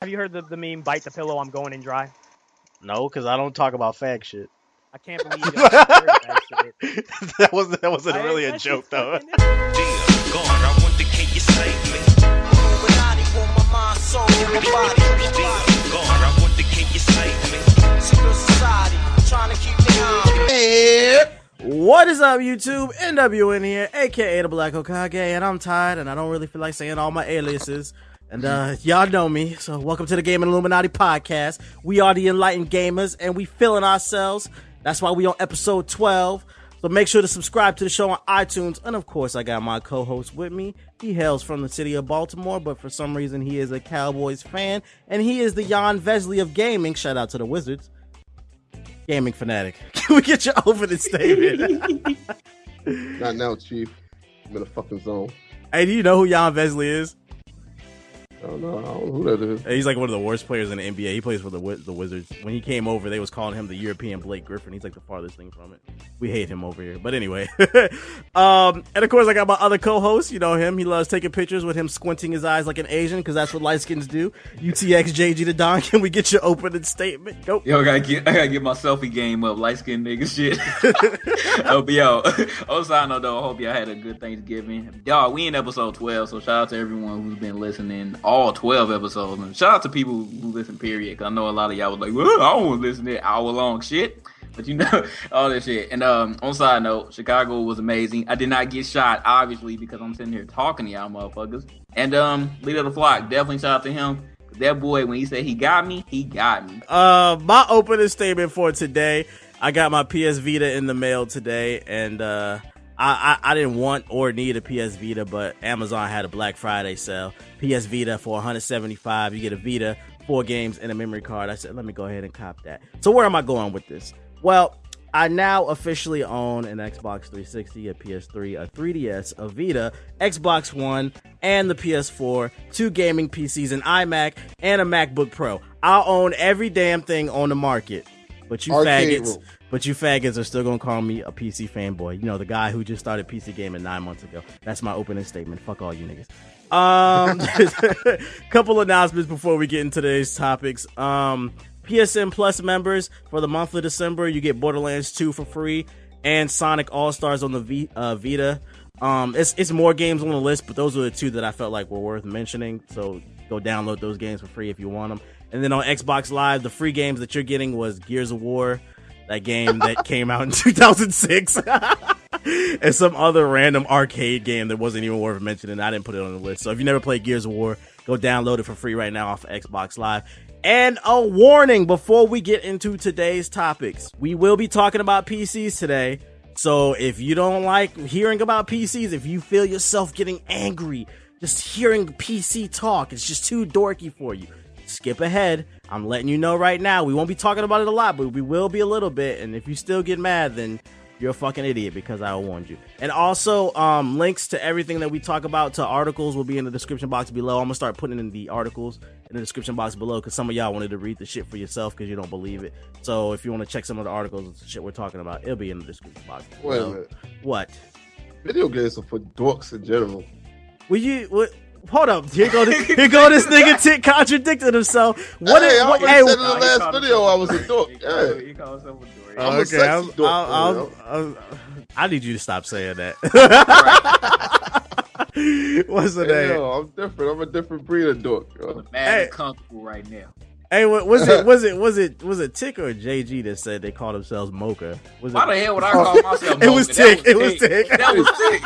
Have you heard the, the meme "Bite the pillow, I'm going in dry"? No, because I don't talk about fag shit. I can't believe you heard that shit. that was that wasn't I- really a joke though. Dear God, I wonder can you save me? Illuminati want my mind, soul, my body. Dear God, I wonder can you save me? Secret society, trying to keep me on. What is up, YouTube? NWN here, aka the Black Okage, and I'm tired, and I don't really feel like saying all my aliases. And uh, y'all know me, so welcome to the Gaming Illuminati podcast. We are the enlightened gamers, and we feeling ourselves. That's why we on episode 12. So make sure to subscribe to the show on iTunes, and of course, I got my co-host with me. He hails from the city of Baltimore, but for some reason, he is a Cowboys fan, and he is the Jan Vesely of gaming. Shout out to the Wizards. Gaming fanatic. Can we get you over this statement? Not now, Chief. I'm in a fucking zone. hey, do you know who Jan Vesely is? I don't know. I don't know who that is. He's like one of the worst players in the NBA. He plays for the the Wizards. When he came over, they was calling him the European Blake Griffin. He's like the farthest thing from it. We hate him over here. But anyway, um, and of course I got my other co-host. You know him. He loves taking pictures with him squinting his eyes like an Asian because that's what light skins do. UTX JG the Don. Can we get your opening statement? Go. Yo, I gotta get I gotta get my selfie game up, light skinned nigga shit. oh, but yo, on side note though, I hope y'all had a good Thanksgiving. Y'all, we in episode twelve, so shout out to everyone who's been listening all twelve episodes, and shout out to people who listen. period. Cause I know a lot of y'all was like, well, I don't want to listen to hour long shit. But you know all this shit. And um, on side note, Chicago was amazing. I did not get shot, obviously, because I'm sitting here talking to y'all motherfuckers. And um, leader of the flock, definitely shout out to him. That boy, when he said he got me, he got me. Uh, my opening statement for today. I got my PS Vita in the mail today, and uh, I, I I didn't want or need a PS Vita, but Amazon had a Black Friday sale. PS Vita for 175. You get a Vita, four games, and a memory card. I said, let me go ahead and cop that. So where am I going with this? Well, I now officially own an Xbox 360, a PS3, a 3DS, a Vita, Xbox One, and the PS4, two gaming PCs, an iMac, and a MacBook Pro. I own every damn thing on the market. But you Arcade faggots, room. But you faggots are still gonna call me a PC fanboy. You know, the guy who just started PC gaming nine months ago. That's my opening statement. Fuck all you niggas. Um, couple announcements before we get into today's topics. Um, PSN Plus members for the month of December, you get Borderlands 2 for free and Sonic All Stars on the v- uh, Vita. Um, it's it's more games on the list, but those are the two that I felt like were worth mentioning. So go download those games for free if you want them. And then on Xbox Live, the free games that you're getting was Gears of War, that game that came out in 2006, and some other random arcade game that wasn't even worth mentioning. I didn't put it on the list. So if you never played Gears of War, go download it for free right now off of Xbox Live. And a warning before we get into today's topics. We will be talking about PCs today. So if you don't like hearing about PCs, if you feel yourself getting angry just hearing PC talk, it's just too dorky for you. Skip ahead. I'm letting you know right now. We won't be talking about it a lot, but we will be a little bit. And if you still get mad, then you're a fucking idiot because I warned you. And also, um, links to everything that we talk about to articles will be in the description box below. I'm gonna start putting in the articles in the description box below because some of y'all wanted to read the shit for yourself because you don't believe it. So if you want to check some of the articles and shit we're talking about, it'll be in the description box. Wait a minute. What? Video games are for dorks in general. Will you? What? Hold up. Here go. This, here go. This nigga Tick contradicted himself. What? hey, is- I what already hey, said in the Nah, last called video I was a himself- dork. he called- Yeah. called himself a dork. I'm a okay, sexy I'll- dork, I'll- I'll- I'll- I need you to stop saying that. What's the Hey, name? yo, I'm different. I'm a different breed of dork. Yo. Mad Hey. and comfortable right now. Hey, what, was it? Was it? Was it? Was it Tick or JG that said they called themselves Mocha? Was Why it? the hell would I call myself? Mocha? It was Mocha? That Tick. It was Tick. That was Tick.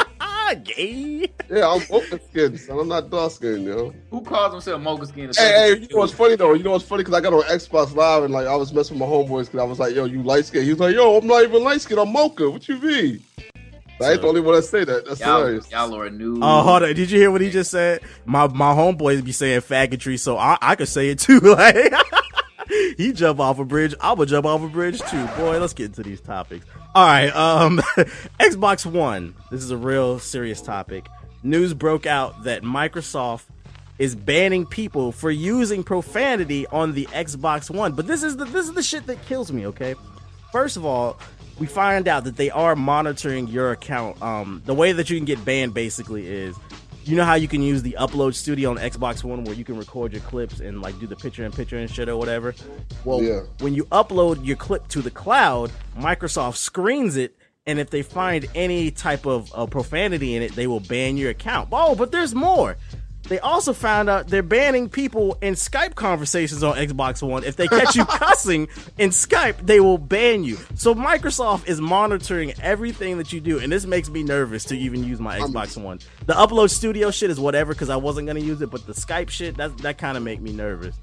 Gay. Yeah, I'm open skinned, son. I'm not dark skinned, yo. Who calls himself Mocha Skin? Hey, hey, you know what's funny though? You know what's funny? Because I got on Xbox Live and like I was messing with my homeboys because I was like, yo, you light skin. He was like, yo, I'm not even light skin. I'm mocha. What you mean? I ain't the only one that say that. That's Y'all, hilarious. y'all are new. Oh, hold on. Did you hear what he just said? My my homeboys be saying faggotry, so I, I could say it too. Like he jump off a bridge, I would jump off a bridge too. Boy, let's get into these topics. All right, um, Xbox One. This is a real serious topic. News broke out that Microsoft is banning people for using profanity on the Xbox One. But this is the this is the shit that kills me. Okay, first of all, we find out that they are monitoring your account. Um, the way that you can get banned basically is you know how you can use the upload studio on Xbox One where you can record your clips and like do the picture in picture and shit or whatever. Well, Yeah. when you upload your clip to the cloud, Microsoft screens it. And if they find any type of uh, profanity in it, they will ban your account. Oh, but there's more. They also found out they're banning people in Skype conversations on Xbox One. If they catch you cussing in Skype, they will ban you. So Microsoft is monitoring everything that you do, and this makes me nervous to even use my Xbox One. The upload studio shit is whatever because I wasn't gonna use it, but the Skype shit that that kind of make me nervous.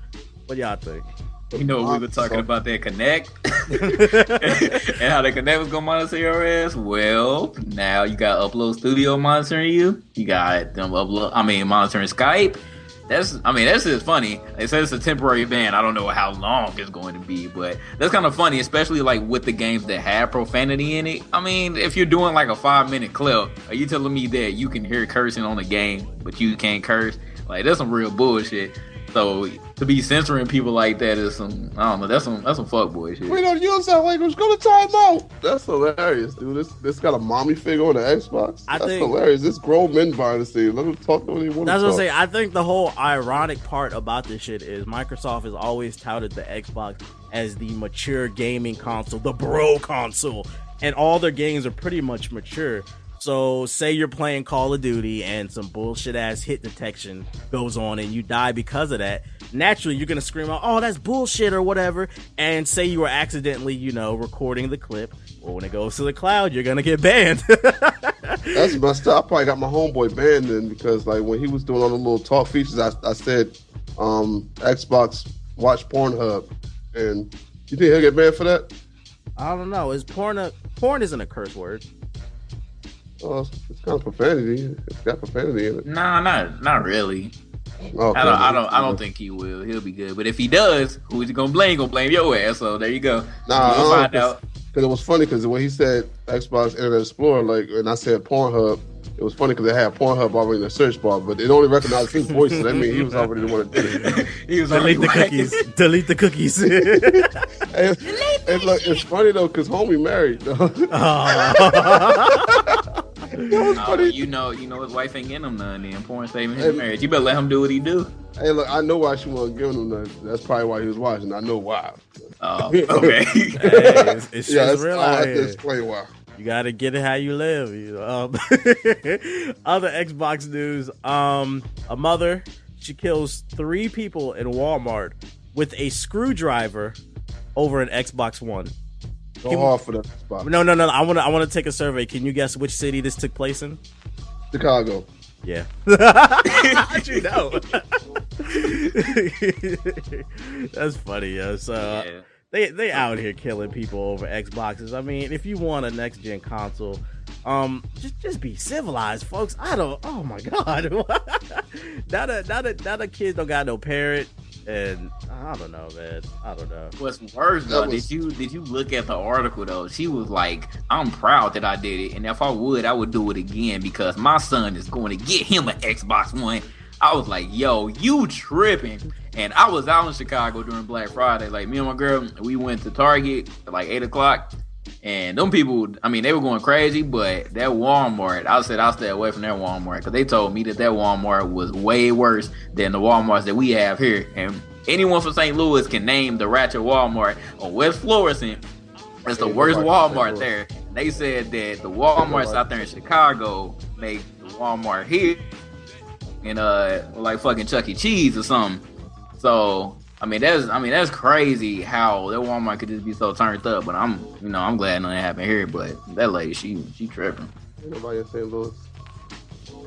What y'all think? You know, we were talking about that Kinect and how the Kinect was gonna monitor your ass. Well, now you got Upload Studio monitoring you. You got them upload. I mean, monitoring Skype. That's. I mean, that's just funny. They said it's a temporary ban. I don't know how long it's going to be, but that's kind of funny, especially like with the games that have profanity in it. I mean, if you're doing like a five minute clip, are you telling me that you can hear cursing on the game, but you can't curse? Like that's some real bullshit. So to be censoring people like that is some I don't know, that's some that's some fuckboy shit. Wait, no, you don't sound like it's going to time out. That's hilarious, dude. This this got a mommy figure on the Xbox. I That's think- hilarious. This grown men buying this thing. Let them talk when they want That's what I'm talk. saying. I think the whole ironic part about this shit is Microsoft has always touted the Xbox as the mature gaming console, the bro console, and all their games are pretty much mature. So, say you're playing Call of Duty and some bullshit ass hit detection goes on and you die because of that. Naturally, you're gonna scream out, "Oh, that's bullshit" or whatever, and say you were accidentally, you know, recording the clip. Well, when it goes to the cloud, you're gonna get banned. That's messed up. I probably got my homeboy banned then because like when he was doing all the little talk features, I, I said um, Xbox watch Pornhub, and you think he'll get banned for that? I don't know. Is porn a porn isn't a curse word? Oh, it's, it's kind of profanity. It's got profanity in it. Nah, not not really. Okay. I don't I don't I don't think he will. He'll be good. But if he does, who's he gonna blame? He gonna blame your ass. So there you go. Nah, we'll find out. Because it was funny because when he said Xbox Internet Explorer, like, and I said Pornhub, it was funny because they had Pornhub already in the search bar, but it only recognized his voice, so that means he was already the one that did it. He was Delete already the whacking. cookies. Delete the cookies. And, and look, it's funny though because homie married. Though. That oh. Was funny. you know, you know his wife ain't getting him none. Then porn saving his Hey, marriage. You better let him do what he do. Hey, look, I know why she wasn't giving him that. That's probably why he was watching. I know why. Oh, okay. Hey, it's, it's yeah, just that's, real I out have to explain why. You gotta get it how you live. You know? um, other Xbox news: um, a mother she kills three people in Walmart with a screwdriver over an Xbox One. Go Can- hard for that spot. No, no, no. I want to. I want to take a survey. Can you guess which city this took place in? Chicago. Yeah. How'd you know? That's funny, yo. So Yeah. they they out here killing people over Xboxes. I mean, if you want a next gen console, um, just just be civilized, folks. I don't. Oh my god. now that now that now that kids don't got no parent, and I don't know, man. I don't know. What's worse though? Was- Did you did you look at the article though? She was like, "I'm proud that I did it, and if I would, I would do it again because my son is going to get him an Xbox One." I was like, "Yo, you tripping?" And I was out in Chicago during Black Friday. Like me and my girl, we went to Target at like eight o'clock, and them people, I mean, they were going crazy. But that Walmart, I said I'll stay away from that Walmart because they told me that that Walmart was way worse than the WalMarts that we have here. And anyone from St. Louis can name the Ratchet Walmart or West Florissant. It's the worst Walmart there. They said that the Walmarts out there in Chicago make the Walmart here and uh like fucking Chuck E. Cheese or something. So I mean that's I mean that's crazy how that Walmart could just be so turned up. But I'm you know I'm glad nothing happened here. But that lady she she tripping. Ain't nobody in St. Louis.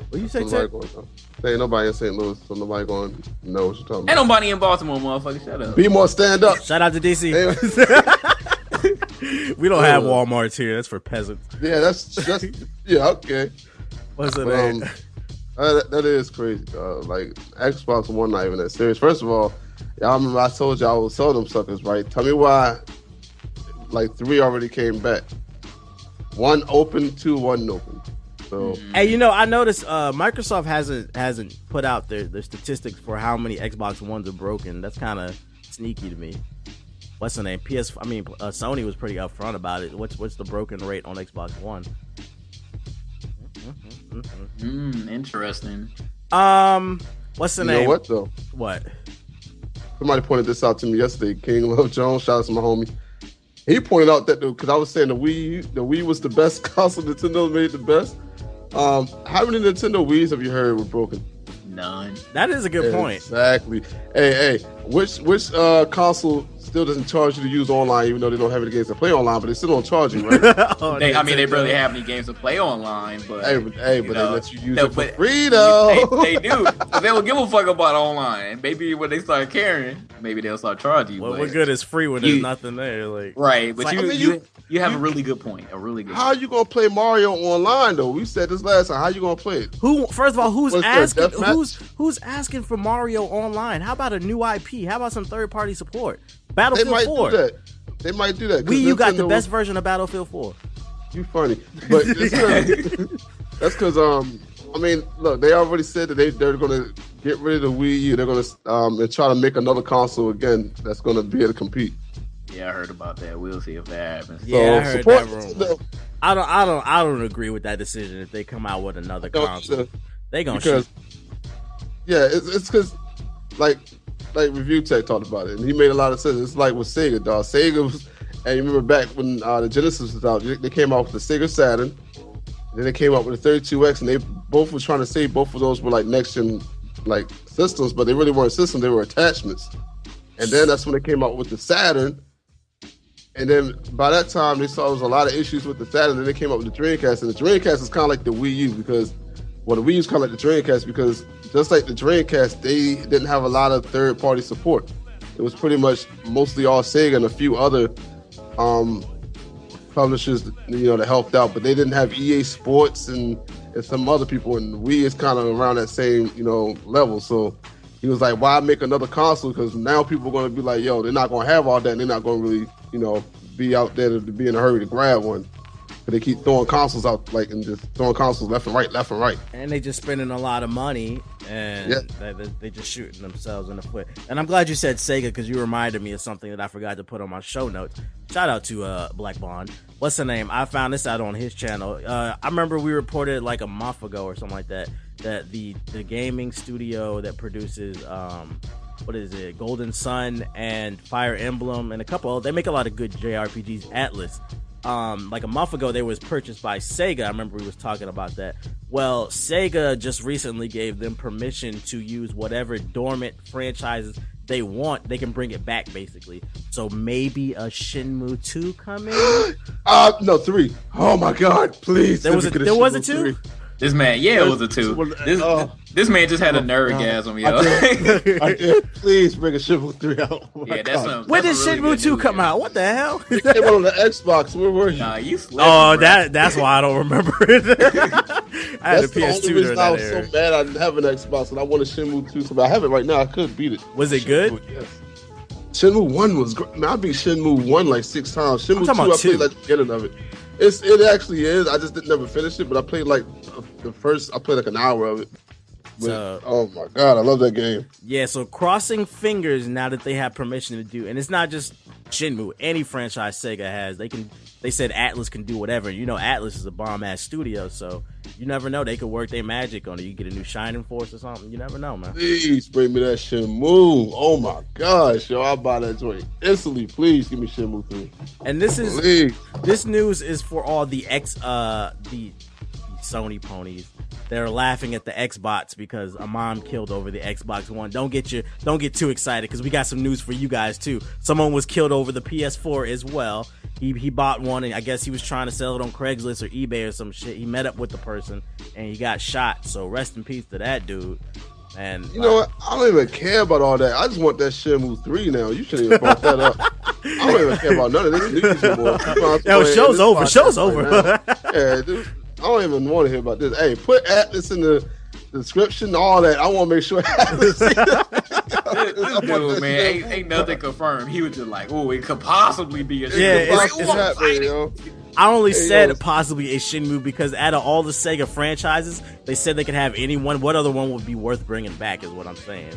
What you say, So nobody going There ain't nobody in St. Louis, so nobody going to know what you're talking Ain't about. nobody in Baltimore, motherfucker. Shut up. Be more stand up. Shout out to DC. We don't have Uh, Walmarts here. That's for peasants. yeah, that's that's yeah okay. What's the But, um, uh, that, that is crazy. dog. like Xbox One, not even that serious. First of all, y'all remember I told y'all I would sell them suckers, right? Tell me why. Like three already came back. One open, two wasn't open. So Hey, you know, I noticed uh, Microsoft hasn't hasn't put out their, their statistics for how many Xbox Ones are broken. That's kind of sneaky to me. What's the name? PS. I mean, uh, Sony was pretty upfront about it. What's what's the broken rate on Xbox One? Mm, interesting. Um, what's the You name? know what though? What? Somebody pointed this out to me yesterday. King Love Jones, shout out to my homie. He pointed out that because I was saying the Wii, the Wii was the best console. Nintendo made the best. Um, how many Nintendo Wii's have you heard were broken? None. That is a good point. Exactly. Hey, hey, which which uh, console still doesn't charge you to use online, even though they don't have any games to play online, but they still don't charge you, right? Oh, They, I mean, they Nintendo. barely have any games to play online, but hey, but, hey, but know, they let you use no, it for free though. They, they do. 'cause They don't give a fuck about online. Maybe when they start caring, maybe they'll start charging you. Well, what good is free when You- there's nothing there? Like, Right, but It's you, like- I mean, you, you- you have a really good point. A really good. How are you gonna play Mario online though? We said this last time. How you gonna play it? who? First of all, who's What's asking? Who's who's asking for Mario Online? How about a new IP? How about some third party support? They Battlefield might 4. do that. They might do that. Wii, you got the Nintendo- best version of Battlefield 4. You funny, but that's because um, I mean, look, they already said that they they're gonna get rid of the Wii U. They're gonna um and try to make another console again that's gonna be able to compete. Yeah, I heard about that. We'll see if that happens. Yeah, I heard support that rumor. Nintendo. I don't, I don't, I don't agree with that decision. If they come out with another console, either. they gonna because shoot. yeah, it's it's because like like review tech talked about it, and he made a lot of sense. It's like with Sega, dog. Sega was, and you remember back when uh, the Genesis was out, they came out with the Sega Saturn, then they came out with the 32X, and they both were trying to say both of those were like next gen like systems, but they really weren't systems; they were attachments. And then that's when they came out with the Saturn. And then by that time, they saw there was a lot of issues with the Saturn. Then they came up with the Dreamcast, and the Dreamcast is kind of like the Wii U because, well, the Wii U is kind of like the Dreamcast because just like the Dreamcast, they didn't have a lot of third-party support. It was pretty much mostly all Sega and a few other um, publishers, you know, that helped out, but they didn't have EA Sports and, and some other people. And Wii is kind of around that same, you know, level. So he was like, "Why make another console? Because now people are going to be like, yo, they're not going to have all that. And they're not going to really, you know, be out there to, to be in a hurry to grab one. But they keep throwing consoles out, like, and just throwing consoles left and right, left and right. and they just spending a lot of money and Yeah. they, they, they just shooting themselves in the foot. And I'm glad you said Sega because you reminded me of something that I forgot to put on my show notes. Shout out to uh, Black Bond. What's the name? I found this out on his channel. Uh, I remember we reported like a month ago or something like that that the the gaming studio that produces um what is it Golden Sun and Fire Emblem and a couple they make a lot of good JRPGs. Atlus um like a month ago they was purchased by Sega. I remember we was talking about that. Well, Sega just recently gave them permission to use whatever dormant franchises they want. They can bring it back basically. So maybe a Shenmue 2 coming. Uh, no, three. Oh my God, please. There was a- there was a two? three. This man, yeah, it was a two. This, oh. this man just had a nerdgasm, oh, yo. I did. I did. Please bring a Shenmue three out. Oh my yeah, that's some. when did that's some really Shenmue 2 news, come yo. out? What the hell? It came out on the Xbox. Where were you? Nah, you slipping, Oh, bro. that that's why I don't remember it. I had a That's the PS2 only during reason I that was era. so mad I didn't have an Xbox and I wanted Shenmue 2 so bad. I have it right now. I could beat it. Was it good? Yes. Shenmue 1 was great. Man, I beat Shenmue 1 like six times. Shenmue 2, talking I played like the beginning of it. It's It actually is. I just didn't never finish it, but I played like the first, I played like an hour of it. But, So- oh my God, I love that game. Yeah, so crossing fingers now that they have permission to do, and it's not just Shenmue. Any franchise Sega has, they can. They said Atlus can do whatever. You know, Atlus is a bomb ass studio, so you never know. They could work their magic on it. You get a new Shining Force or something. You never know, man. Please bring me that Shenmue. Oh my gosh, yo, I'll buy that joint instantly. Please give me Shenmue 3. And this is Please. this news is for all the ex uh the Sony ponies. They're laughing at the Xbox because a mom killed over the Xbox One. Don't get you don't get too excited because we got some news for you guys too. Someone was killed over the PS4 as well. He he bought one and I guess he was trying to sell it on Craigslist or eBay or some shit. He met up with the person and he got shot. So rest in peace to that dude. And You know uh, what? I don't even care about all that. I just want that Shenmue 3 now. You shouldn't even brought that up. I don't even care about none of this news anymore. Yo, show's over. Show's over. yeah, dude, don't even want to hear about this. Hey, put Atlus in the description, all that. I want to make sure Atlus. This dude, man, ain't, ain't nothing confirmed. He was just like, "Oh, it could possibly be a Yeah, Shenmue." it's- Like, it's ooh, I'm happening, yo. I only Hey, said yo. possibly a Shenmue because out of all the Sega franchises, they said they could have any one. What other one would be worth bringing back? Is what I'm saying.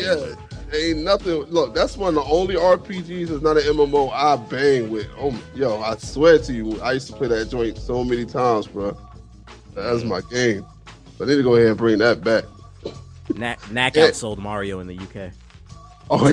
Yeah, ain't nothing. Look, that's one of the only RPGs that's not an MMO I bang with. Oh, yo, I swear to you, I used to play that joint so many times, bro. That's my game. So I need to go ahead and bring that back. Knack, Knack Yeah. outsold Mario in the UK. Oh,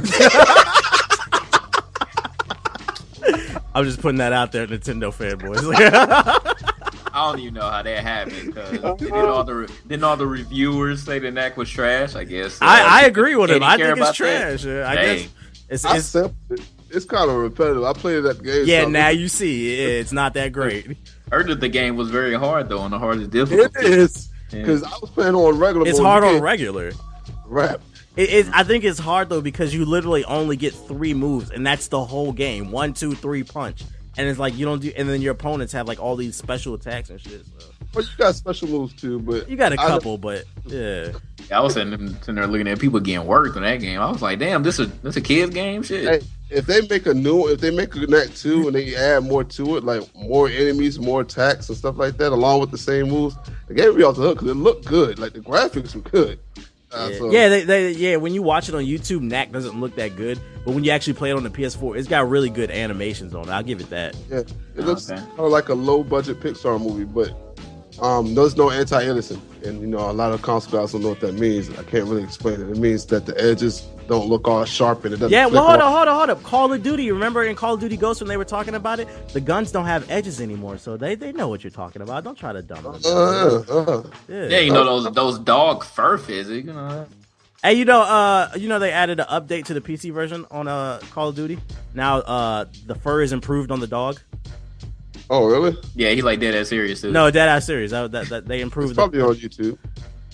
I'm just putting that out there, Nintendo fanboys. I don't even know how that happened because didn't all the didn't all the reviewers say the Knack was trash? I guess uh, I, I agree with him. I think it's trash. Uh, I Dang. guess it's, it's sampled it. It's kind of repetitive. I played that game. yeah. so- Now you see, it's not that great. Heard that the game was very hard though, on the hardest It difficulty. is Yeah. because I was playing on regular. It's hard on regular. rap. It, it, I think it's hard though because you literally only get three moves, and that's the whole game. One, two, three, punch, and it's like you don't do. And then your opponents have like all these special attacks and shit. So. Well, you got special moves too, but You got a couple, but yeah. I was sitting, sitting there looking at people getting worked in that game. I was like, damn, this is this a kids game shit. Hey, if they make a new, if they make a Knack two and they add more to it, like more enemies, more attacks and stuff like that, along with the same moves, the game will be off the hook because it looked good. Like the graphics were good. Uh, Yeah, so- yeah, they, they, yeah. When you watch it on YouTube, Knack doesn't look that good, but when you actually play it on the PS4, it's got really good animations on it. I'll give it that. yeah. It looks Okay. kind of like a low budget Pixar movie, but um, there's no anti-aliasing, and you know a lot of console guys don't know what that means. I can't really explain it. It means that the edges don't look all sharp and it doesn't. Yeah, flick well, hold off. on, hold on, hold up. Call of Duty. Remember in Call of Duty Ghosts when they were talking about it, the guns don't have edges anymore, so they they know what you're talking about. Don't try to dumb them. Uh, uh, Yeah. yeah, you know those those dog fur physics. You know, Hey, you know, uh, you know they added an update to the PC version on uh Call of Duty. Now, uh, the fur is improved on the dog. oh, really? yeah, he like dead ass serious too. No, dead ass serious. That, that, that they It's improved. The, probably on YouTube.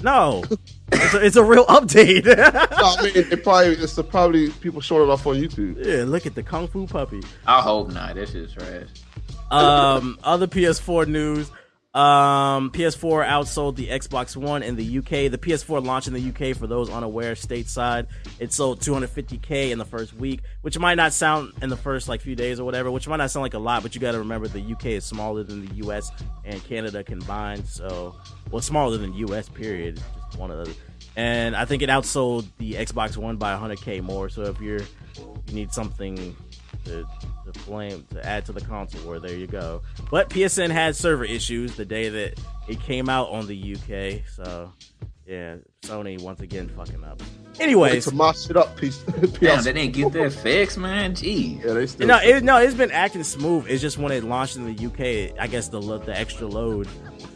No, it's a, it's a real update. No, I mean, it probably it's the, probably people showing it off on YouTube. yeah, look at the kung fu puppy. I hope not. This is trash. Um, other PS4 news. Um, PS4 outsold the Xbox One in the UK. The PS4 launched in the UK for those unaware stateside. It sold 250k in the first week, which might not sound in the first like few days or whatever, which might not sound like a lot, but you got to remember the UK is smaller than the US and Canada combined. So, well, smaller than the US period. Just one of the. And I think it outsold the Xbox One by 100k more. So if you're you need something to, to flame to add to the console war. There you go. But PSN had server issues the day that it came out on the UK. So yeah, Sony once again fucking up. Anyways, to mosh it up, piece. Damn, they didn't get that fixed, man. Jeez. yeah, they still. no, it, no, it's been acting smooth. It's just when it launched in the UK, I guess the the extra load.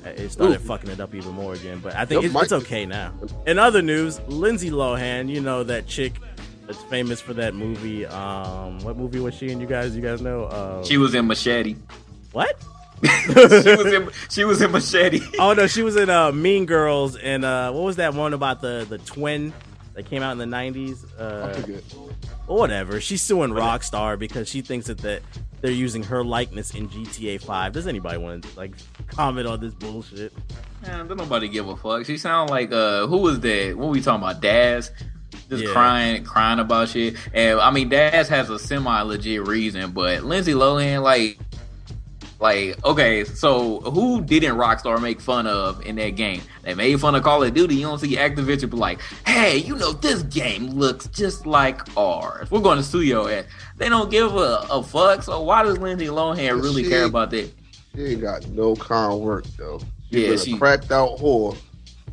uh, It started Ooh. fucking it up even more again, but I think Yep, it's, it's okay now. In other news, Lindsay Lohan, you know that chick that's famous for that movie. Um, what movie was she in? You guys, you guys know? Uh, She was in Machete. what? she was in she was in Machete. Oh no, she was in uh, Mean Girls and uh, what was that one about the the twin that came out in the nineties? I Uh, forget. whatever. She's suing Rockstar because she thinks that, that they're using her likeness in GTA Five. Does anybody want to like comment on this bullshit? Man, don't nobody give a fuck. She sound like uh, who was that? What were we talking about? Daz, just Yeah. crying, crying about shit. And I mean, Daz has a semi legit reason, but Lindsay Lohan, like, like, okay, so who didn't Rockstar make fun of in that game? They made fun of Call of Duty. You don't see Activision be like, hey, you know, this game looks just like ours. We're going to sue your ass. They don't give a, a fuck. So why does Lindsay Lohan really She- care about that? She ain't got no con work though. She Yeah, been she- cracked out whore.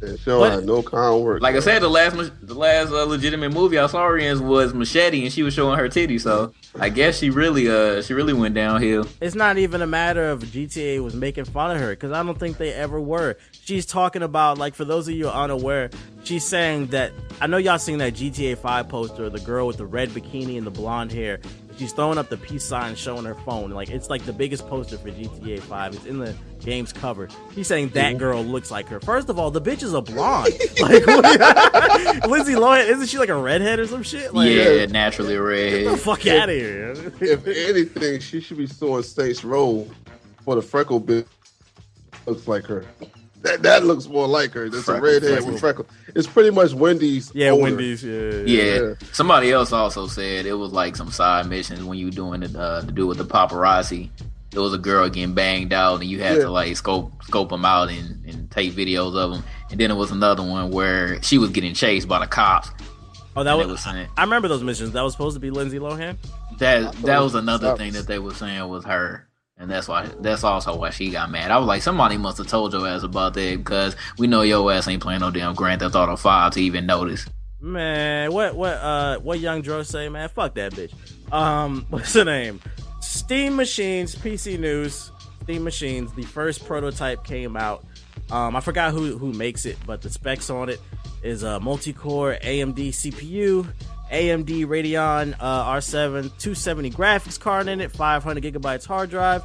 And she don't What? have no con work. Like I said, the last the last uh, legitimate movie I saw her in was Machete, and she was showing her titty. So I guess she really uh she really went downhill. It's not even a matter of GTA was making fun of her because I don't think they ever were. She's talking about like for those of you unaware, she's saying that I know y'all seen that GTA 5 poster, the girl with the red bikini and the blonde hair. She's throwing up the peace sign, showing her phone. Like it's like the biggest poster for GTA 5. It's in the game's cover. She's saying that girl looks like her. First of all, the bitch is a blonde. like what- Lindsay Lohan, isn't she like a redhead or some shit? Like, yeah, naturally Get the red. fuck out of here. if anything, she should be suing Saints Row for the freckle bitch. Looks like her. That that looks more like her. That's a redhead freckle. with freckle. It's pretty much Wendy's. yeah, owner. Wendy's. Yeah, Yeah. Yeah. Somebody else also said it was like some side missions when you were doing it uh, to do with the paparazzi. There was a girl getting banged out, and you had Yeah. to like scope scope them out and, and take videos of them. And then there was another one where she was getting chased by the cops. Oh, that was. was saying I remember those missions. That was supposed to be Lindsay Lohan. that that was was another thing that they were saying was her. And that's why that's also why she got mad. I was like, somebody must have told your ass about that because we know your ass ain't playing no damn Grand Theft Auto Five to even notice. Man, what what uh what young Dro say, man? Fuck that bitch. Um, what's the name? Steam Machines, PC News, Steam Machines. The first prototype came out. Um, I forgot who who makes it, but the specs on it is a multi-core AMD CPU, AMD Radeon uh, R7 270 graphics card in it, 500 gigabytes hard drive.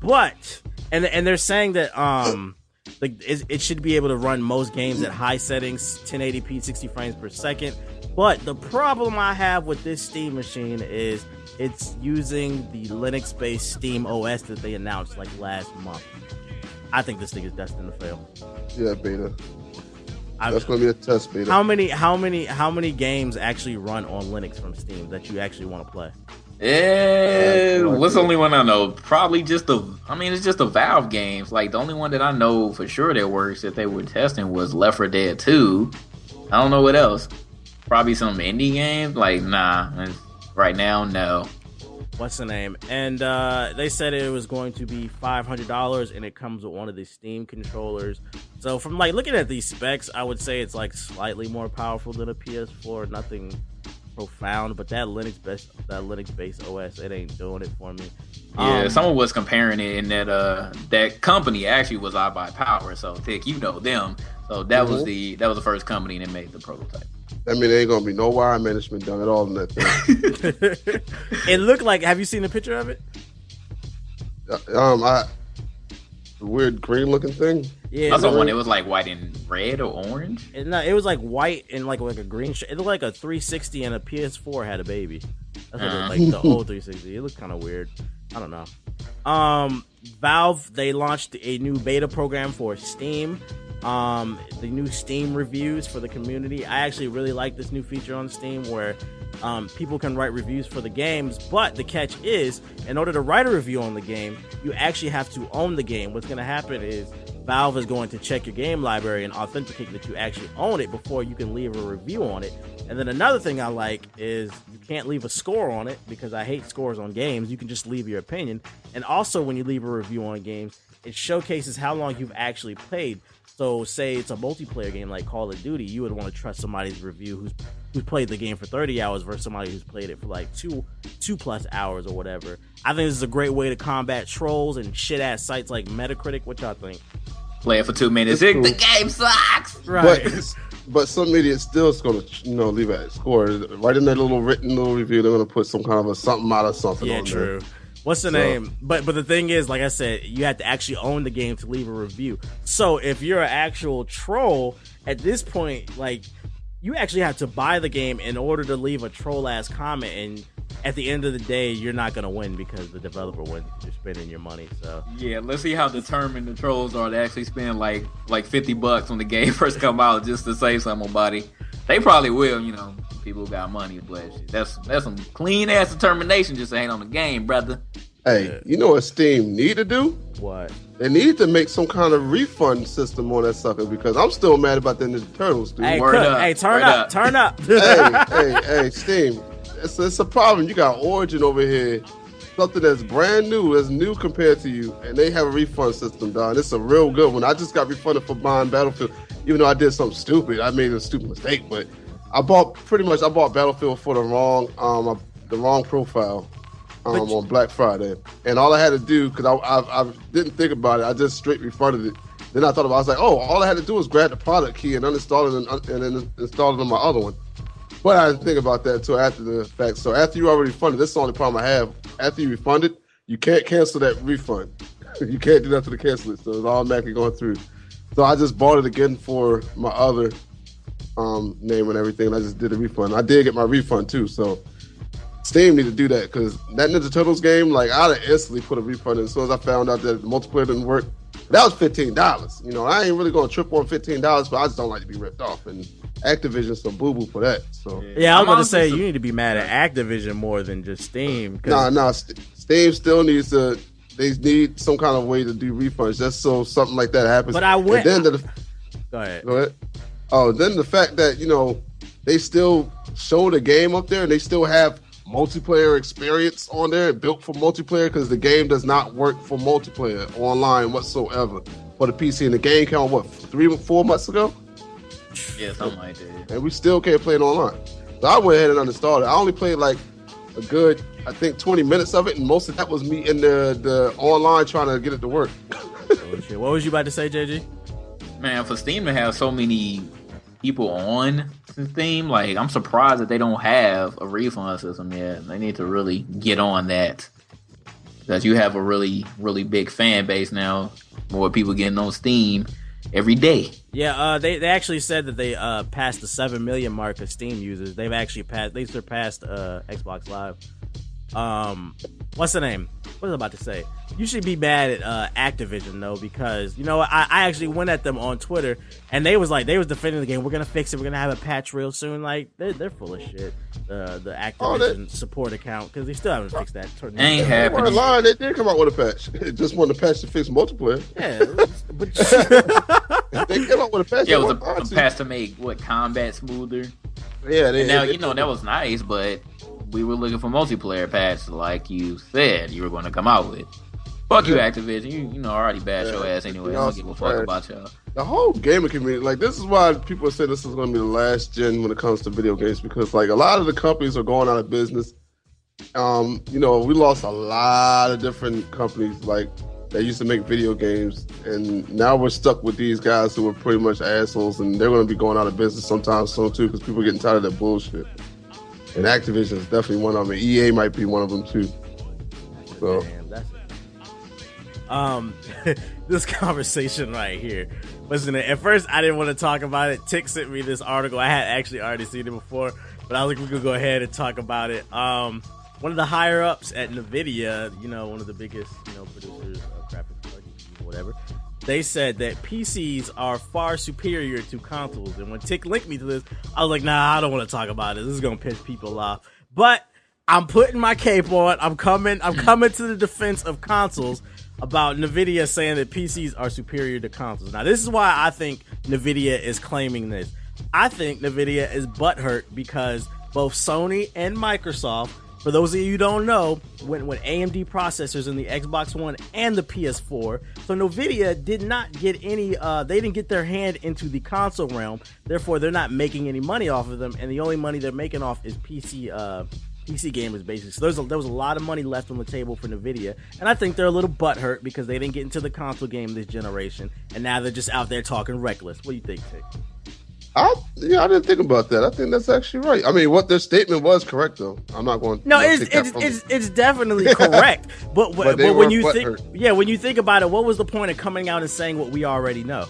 But and and they're saying that um like it, it should be able to run most games at high settings, 1080p, 60 frames per second. But the problem I have with this Steam machine is it's using the Linux-based Steam OS that they announced like last month. I think this thing is destined to fail. Yeah, beta. I, That's gonna be a test beta. how many how many how many games actually run on Linux from Steam that you actually want to play? Eh, no what's the idea. only one I know? Probably just the. I mean, it's just the Valve games. Like the only one that I know for sure that works that they were testing was Left 4 Dead 2. I don't know what else. Probably some indie games. Like nah, right now no. what's the name? And uh, they said it was going to be five hundred dollars, and it comes with one of the Steam controllers. So from like looking at these specs, I would say it's like slightly more powerful than a PS4. Nothing profound, but that Linux based that Linux based OS, it ain't doing it for me. Yeah, Um, someone was comparing it, and that uh that company actually was iBuyPower. So Tick, you know them. So that was Mhm. the that was the first company that made the prototype. I mean, there ain't gonna be no wire management done at all in that thing. it looked like. Have you seen a picture of it? um, I the weird green looking thing. Yeah, that's the one that was like white and red or orange. it, no, it was like white and like like a green. Sh- it looked like a 360 and a PS4 had a baby. That's what it Uh. looked like the old 360. It looked kind of weird. I don't know. Um, Valve they launched a new beta program for Steam. Um, the new Steam reviews for the community. I actually really like this new feature on Steam where um, people can write reviews for the games. But the catch is, in order to write a review on the game, you actually have to own the game. What's going to happen is Valve is going to check your game library and authenticate that you actually own it before you can leave a review on it. And then another thing I like is you can't leave a score on it because I hate scores on games. You can just leave your opinion. And also, when you leave a review on games, it showcases how long you've actually played. So, say it's a multiplayer game like Call of Duty, you would want to trust somebody's review who's who's played the game for 30 hours versus somebody who's played it for like two two plus hours or whatever. I think this is a great way to combat trolls and shit ass sites like Metacritic. What y'all think? Play it for two minutes. It's The game sucks. But but some idiot still is gonna you know leave a score right in that little written little review. They're gonna put some kind of a something out of something. Yeah, on there. What's the So- name? But but the thing is, like I said, you have to actually own the game to leave a review. So if you're an actual troll at this point, like you actually have to buy the game in order to leave a troll ass comment, and at the end of the day, you're not gonna win because the developer wins. You're spending your money. So Yeah, let's see how determined the trolls are to actually spend like like fifty bucks when the game first come out just to say something about it. They probably will, you know. People got money, but that's that's some clean ass determination just ain't on the game, brother. Hey, you know what Steam need to do? what? They need to make some kind of refund system on that sucker because I'm still mad about the Ninja Turtles, dude. Hey, Word Cook, up, hey, turn word up, up. turn up. hey, hey, hey, Steam. It's, it's a problem. You got Origin over here, something that's brand new, that's new compared to you, and they have a refund system, dog. It's a real good one. I just got refunded for buying Battlefield, even though I did something stupid. I made a stupid mistake, but I bought pretty much I bought Battlefield for the wrong um the wrong profile. Um, you- on Black Friday, and all I had to do because I, I I didn't think about it, I just straight refunded it. Then I thought about, it, I was like, oh, all I had to do was grab the product key and uninstall it and, and then install it on my other one. But I think about that until after the fact. So after you already funded, this is the only problem I have. After you refunded, you can't cancel that refund. you can't do nothing to cancel it. So it's automatically going through. So I just bought it again for my other um, name and everything. And I just did a refund. I did get my refund too. So Steam need to do that because that Ninja Turtles game, like I'd have instantly put a refund in as soon as I found out that the multiplayer didn't work. That was fifteen dollars. You know, I ain't really gonna trip on fifteen dollars, but I just don't like to be ripped off. And Activision's some boo boo for that. So Yeah, I was I'm going to say you need to be mad at Activision more than just Steam. 'cause- nah, nah. St- Steam still needs to. They need some kind of way to do refunds just so something like that happens. But I went- And then the, Go ahead. Go ahead. Oh, then the fact that you know they still show the game up there and they still have multiplayer experience on there, built for multiplayer, because the game does not work for multiplayer online whatsoever for the PC. And the game came out what three, four months ago, Yeah, something like that. and we still can't play it online. So I went ahead and uninstalled it. I only played like a good, I think, twenty minutes of it, and most of that was me in the the online trying to get it to work. Oh. What was you about to say, JG? Man, for Steam to have so many people on Steam, like I'm surprised that they don't have a refund system yet. They need to really get on that. Because you have a really, really big fan base now. More people getting on Steam every day. Yeah, uh, they they actually said that they uh, passed the seven million mark of Steam users. They've actually passed. They surpassed uh, Xbox Live. Um, what's the name? What was I about to say? You should be mad at uh, Activision though, because you know? I, I actually went at them on Twitter, and they was like they was defending the game. We're gonna fix it. We're gonna have a patch real soon. Like they're, they're full of shit. Uh, the Oh, they- Activision support account because they still haven't fixed that. Ain't They weren't happening. lying. They did come out with a patch. It just wanted a patch to fix multiplayer. Yeah, but They came out with a patch. Yeah, it was a, a patch to make what combat smoother. Yeah, they, And now they- you know that was nice, but we were looking for multiplayer patch, like you said you were going to come out with. Fuck you, Activision. You, you know already bash your ass anyway. I don't give a fuck about y'all. the whole gaming community. Like this is why people say this is going to be the last gen when it comes to video games because like a lot of the companies are going out of business. Um, you know, we lost a lot of different companies like that used to make video games, and now we're stuck with these guys who are pretty much assholes, and they're going to be going out of business sometime soon too because people are getting tired of that bullshit. And Activision is definitely one of them. And EA might be one of them too. So Damn. Um, this conversation right here. Listen, at first I didn't want to talk about it. Tick sent me this article. I had actually already seen it before, but I was like, we could go ahead and talk about it. Um, one of the higher ups at Nvidia, you know, one of the biggest, you know, producers of graphics whatever. They said that PCs are far superior to consoles, and when Tick linked me to this, I was like, "Nah, I don't want to talk about it. This is gonna piss people off." But I'm putting my cape on. I'm coming. I'm coming to the defense of consoles about Nvidia saying that PCs are superior to consoles. Now, this is why I think Nvidia is claiming this. I think Nvidia is butthurt because both Sony and Microsoft, for those of you who don't know, went with AMD processors in the Xbox One and the PS4. So Nvidia did not get any. Uh, they didn't get their hand into the console realm. Therefore, they're not making any money off of them, and the only money they're making off is PC. Uh, PC gamers basically. So there's a, there was a lot of money left on the table for Nvidia, and I think they're a little butthurt because they didn't get into the console game this generation, and now they're just out there talking reckless. What do you think, Tick? I yeah, I didn't think about that. I think that's actually right. I mean, what their statement was correct though. I'm not going. No, to it's it's, it's it's definitely correct, but but, But but when you think butthurt. yeah, when you think about it, what was the point of coming out and saying what we already know?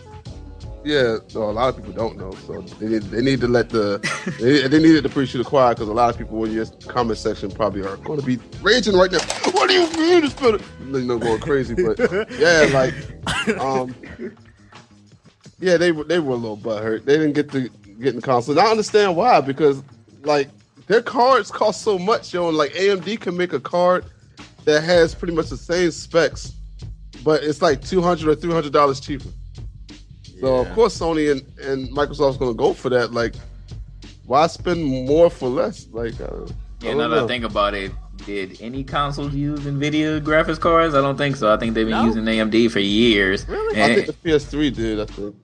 yeah. No, a lot of people don't know, so they need, they need to let the they, they needed to preach to the choir because a lot of people in your comment section probably are going to be raging right now. What do you mean it's better? You know, going crazy, but yeah, like um, yeah, they were they were a little butthurt. They didn't get to get in the console. And I understand why because like their cards cost so much, yo. And like AMD can make a card that has pretty much the same specs, but it's like two hundred or three hundred dollars cheaper. So of course Sony and, and Microsoft's gonna go for that. Like, why spend more for less? Like, uh, Yeah, now that. I think about it, did any consoles use NVIDIA graphics cards? I don't think so. I think they've been No? using AMD for years. Really? I think the PS3 did. I think.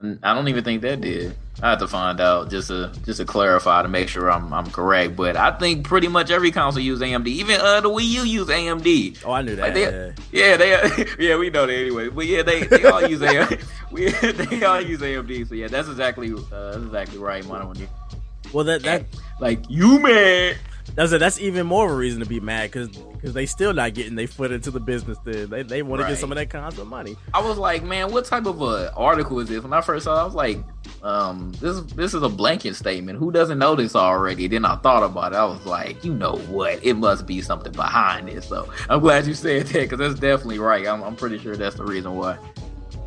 I don't even think that did. I have to find out just to just to clarify to make sure I'm I'm correct. But I think pretty much every console use AMD. Even uh, the Wii U use AMD. Oh, I knew that. Like they, yeah. yeah, they, yeah, we know that anyway. But yeah, they, they all use AMD. We, they all use AMD. So yeah, that's exactly, uh, that's exactly right, Mono. When you Well, that that like you man, that's a, that's even more of a reason to be mad because because they still not getting their foot into the business. Then they they want to get some of that console money. I was like, man, what type of a article is this? When I first saw, it, I was like, um, this this is a blanket statement. Who doesn't know this already? Then I thought about it. I was like, you know what? It must be something behind this. So I'm glad you said that because that's definitely right. I'm, I'm pretty sure that's the reason why.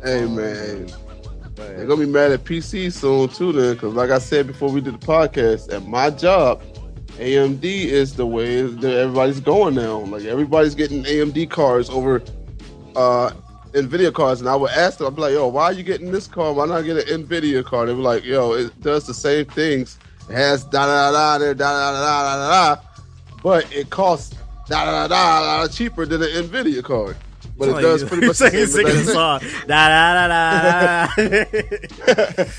Hey man, they're gonna be mad at PC soon too. Then, because like I said before we did the podcast, at my job, AMD is the way that everybody's going now. Like everybody's getting AMD cards over uh Nvidia cards, and I would ask them, I'd be like, "Yo, why are you getting this card? Why not get an Nvidia card?" They were like, "Yo, it does the same things. It has da da da da da da da da da da." but it costs da da da da da cheaper than an Nvidia card. But it does pretty much the same singing the song. Da da da da.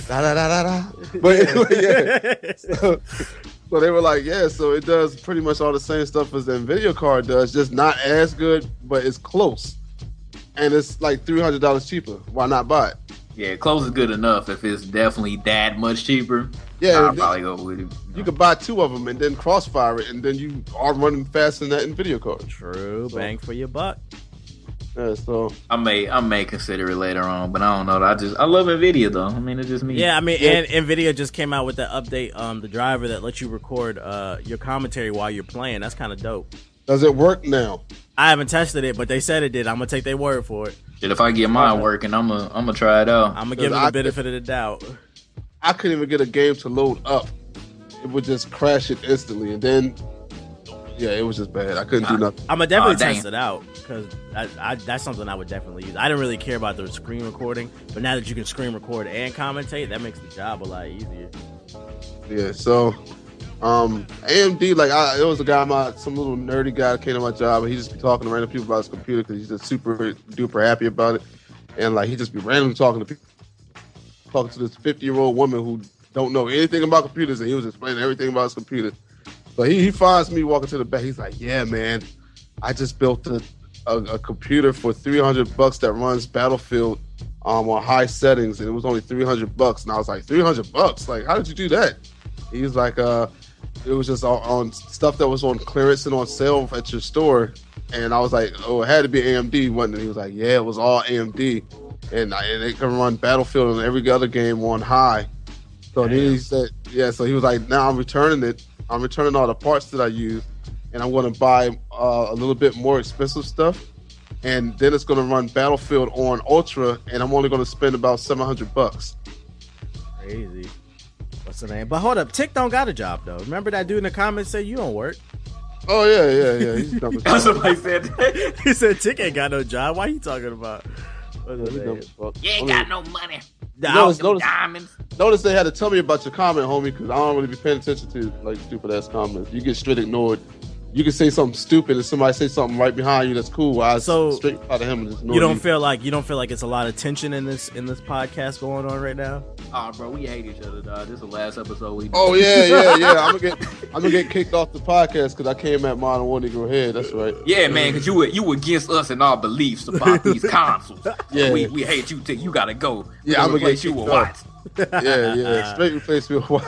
da da da da da. But anyway, yeah. So, so they were like, yeah, so it does pretty much all the same stuff as the Nvidia card does, just not as good, but it's close. And it's like three hundred dollars cheaper. Why not buy it? Yeah, close is good enough. If it's definitely that much cheaper, Yeah, I'll probably go with it. You could buy two of them and then crossfire it, and then you are running faster than that Nvidia card. True, So- bang for your buck. Yeah, so I may I may consider it later on, but I don't know. I just I love Nvidia though. I mean, it's just me. Yeah, I mean, Yeah. and Nvidia just came out with the update, um, the driver that lets you record uh your commentary while you're playing. That's kind of dope. does it work now? I haven't tested it, but they said it did. I'm gonna take their word for it. Shit, if I get mine working, I'm gonna I'm gonna try it out. I'm gonna give it the benefit of the doubt. I couldn't even get a game to load up. It would just crash it instantly, and then yeah, it was just bad. I couldn't do nothing. I'm gonna definitely Aw, damn. test it out because I, I, that's something I would definitely use. I didn't really care about the screen recording, but now that you can screen record and commentate, that makes the job a lot easier. Yeah, so um AMD, like I, it was a guy, my some little nerdy guy came to my job, and he just be talking to random people about his computer because he's just super duper happy about it, and like he just be randomly talking to people, talking to this 50 year old woman who don't know anything about computers, and he was explaining everything about his computer. So he, he finds me walking to the back. He's like, "Yeah, man, I just built a, a, a computer for 300 bucks that runs Battlefield um, on high settings, and it was only 300 bucks." And I was like, "300 bucks? Like, how did you do that?" He's like, "Uh, it was just on, on stuff that was on clearance and on sale at your store." And I was like, "Oh, it had to be AMD, wasn't it?" He was like, "Yeah, it was all AMD, and, and they can run Battlefield and every other game on high." So then he said, "Yeah." So he was like, "Now I'm returning it. I'm returning all the parts that I use, and I'm going to buy uh, a little bit more expensive stuff, and then it's going to run Battlefield on Ultra, and I'm only going to spend about 700 bucks." Crazy. What's the name? But hold up, Tick don't got a job though. Remember that dude in the comments said you don't work. Oh yeah, yeah, yeah. He's dumb as. Somebody said that. he said Tick ain't got no job. Why are you talking about? What's He's his dumb name? as fuck. You ain't got no money. Nah, Notice, notice, diamonds. Notice they had to tell me about your comment, homie, because I don't really be paying attention to like stupid ass comments. You get straight ignored. You can say something stupid, and somebody say something right behind you that's cool. I So, straight out of him and just ignore you don't feel like you don't feel like it's a lot of tension in this in this podcast going on right now. Oh, bro, we hate each other, dog. This is the last episode we. Did. Oh yeah, yeah, yeah. I'm gonna get I'm gonna get kicked off the podcast because I came at Modern War Negro Head. That's right. Yeah, man, because you were you were against us and our beliefs about these consoles. Yeah. we, we hate you. Too. You gotta go. Yeah, I'ma get you with kicked off. Watts. Yeah, yeah. Straight replace me with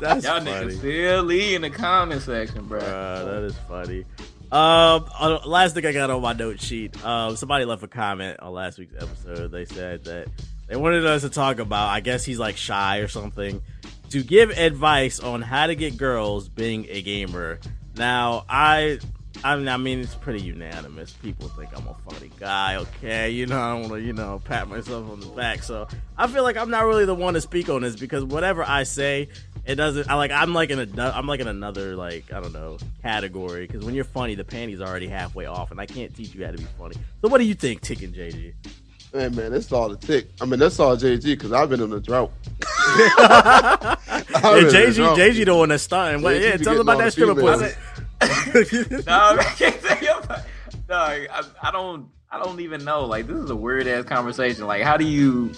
That's Y'all funny. niggas silly in the comment section, bro. Uh, that is funny. Um, uh, last thing I got on my note sheet. Um, somebody left a comment on last week's episode. They said that they wanted us to talk about. I guess he's like shy or something. To give advice on how to get girls being a gamer. Now, I, I mean, I mean, it's pretty unanimous. People think I'm a funny guy. Okay, you know, I don't want to, you know, pat myself on the back. So I feel like I'm not really the one to speak on this because whatever I say, it doesn't. I like. I'm like in a. I'm like in another like I don't know category because when you're funny, the panties are already halfway off, and I can't teach you how to be funny. So what do you think, Tick and JG? Hey man, that's all the tick. I mean, that's all JG because I've been in a drought. yeah, been in a JG. JG the one that's starting. Well, JG yeah, tell getting about that stripper the pussy. No, I can't say. No, I, I don't. I don't even know. Like, this is a weird ass conversation. Like, how do you?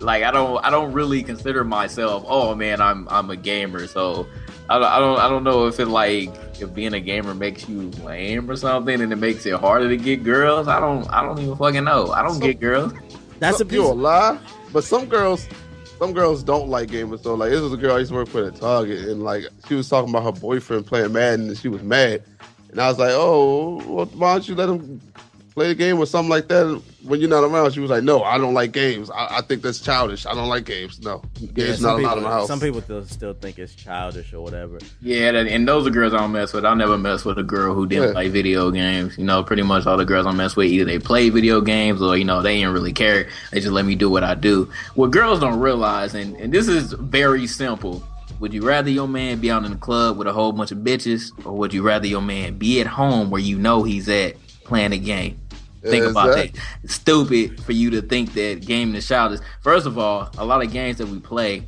Like, I don't. I don't really consider myself. Oh man, I'm. I'm a gamer. So, I don't. I don't. I don't know if it like if being a gamer makes you lame or something, and it makes it harder to get girls. I don't. I don't even fucking know. I don't So- get girls. That's a Some- piece. you a lie, but some girls, some girls don't like gamers. So like, this was a girl I used to work with at Target, and like she was talking about her boyfriend playing Madden, and she was mad. And I was like, oh, well, why don't you let him play the game or something like that when you're not around? She was like, no, I don't like games. I, I think that's childish. I don't like games. No, games some not allowed people, in my house. Some people still, still think it's childish or whatever. Yeah, that, and those are girls I don't mess with. I'll never mess with a girl who didn't Yeah. play video games. You know, pretty much all the girls I mess with either they play video games or you know they ain't really care. They just let me do what I do. What girls don't realize, and and this is very simple. Would you rather your man be out in the club with a whole bunch of bitches, or would you rather your man be at home where you know he's at playing a game? Think about that. It's stupid for you to think that gaming is childish. First of all, a lot of games that we play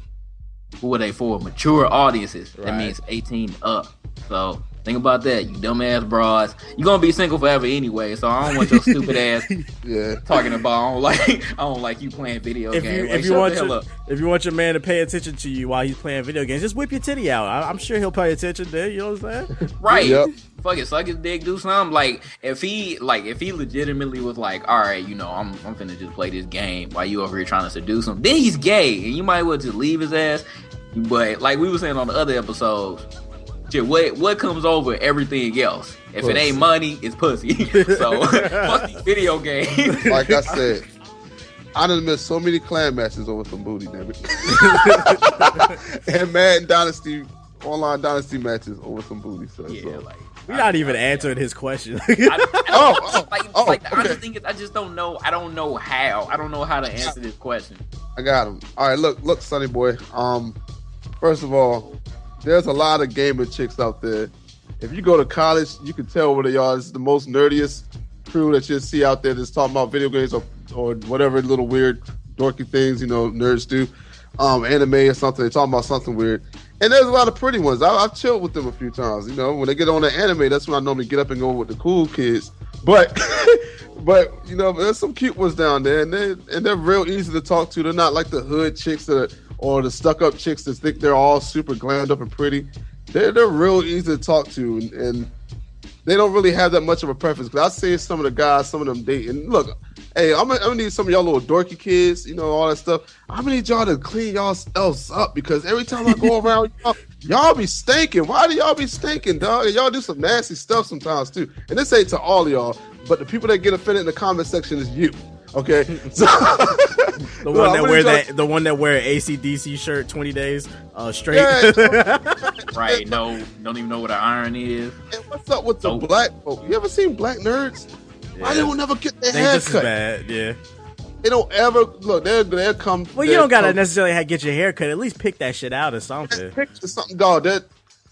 who are they for? Mature audiences. That means 18 up. So think about that, you dumbass broads. You're gonna be single forever anyway, so I don't want your stupid ass Yeah. talking about I don't like I don't like you playing video If games. you Like, if you want your, if you want your man to pay attention to you while he's playing video games, just whip your titty out. I, I'm sure he'll pay attention there. You know what I'm saying? Right. Yep. Fuck it, suck his dick, do something. Like if he like if he legitimately was like, all right, you know, I'm I'm finna just play this game while you over here trying to seduce him, then he's gay, and you might well just leave his ass. But like we were saying on the other episodes, shit, what what comes over everything else? If it ain't money, it's pussy. so fuck these video games. Like I said, I done missed so many clan matches over some booty, damn it. and Madden Dynasty, online Dynasty matches over some booty. So, yeah, so. like We're not even answering his question. I, I, Oh, oh, like, oh, like the okay. honest thing is, I just don't know. I don't know how. I don't know how to answer this question. I got him. All right, look, look, Sonny boy. Um, first of all, there's a lot of gamer chicks out there. If you go to college, you can tell where they are. It's the most nerdiest crew that you'll see out there that's talking about video games or, or whatever little weird, dorky things you know nerds do. Um, anime or something. They're talking about something weird. And there's a lot of pretty ones. I, I've chilled with them a few times. You know, when they get on the anime, that's when I normally get up and go with the cool kids. But, but you know, there's some cute ones down there, and they and they're real easy to talk to. They're not like the hood chicks that are, or the stuck up chicks that think they're all super glammed up and pretty. They're they're real easy to talk to, and, and they don't really have that much of a preference. Because I see some of the guys, some of them dating. Look, hey, I'm gonna, I'm gonna need some of y'all little dorky kids, you know, all that stuff. I'm gonna need y'all to clean y'all else up because every time I go around, y'all, y'all be stinking. Why do y'all be stinking, dog? And y'all do some nasty stuff sometimes too. And this ain't to all of y'all, but the people that get offended in the comment section is you. Okay, so The one I'm that wear try- that, the one that wear an ACDC shirt twenty days uh, straight. Yeah, Right? No, don't even know what an iron is. And what's up with the black folk? You ever seen black nerds? Why they don't never get their They hair cut? bad, yeah. They don't ever look. They'll they'll come. Well, you don't gotta come- necessarily have, get your hair cut. At least pick that shit out or something. picture something, dog. That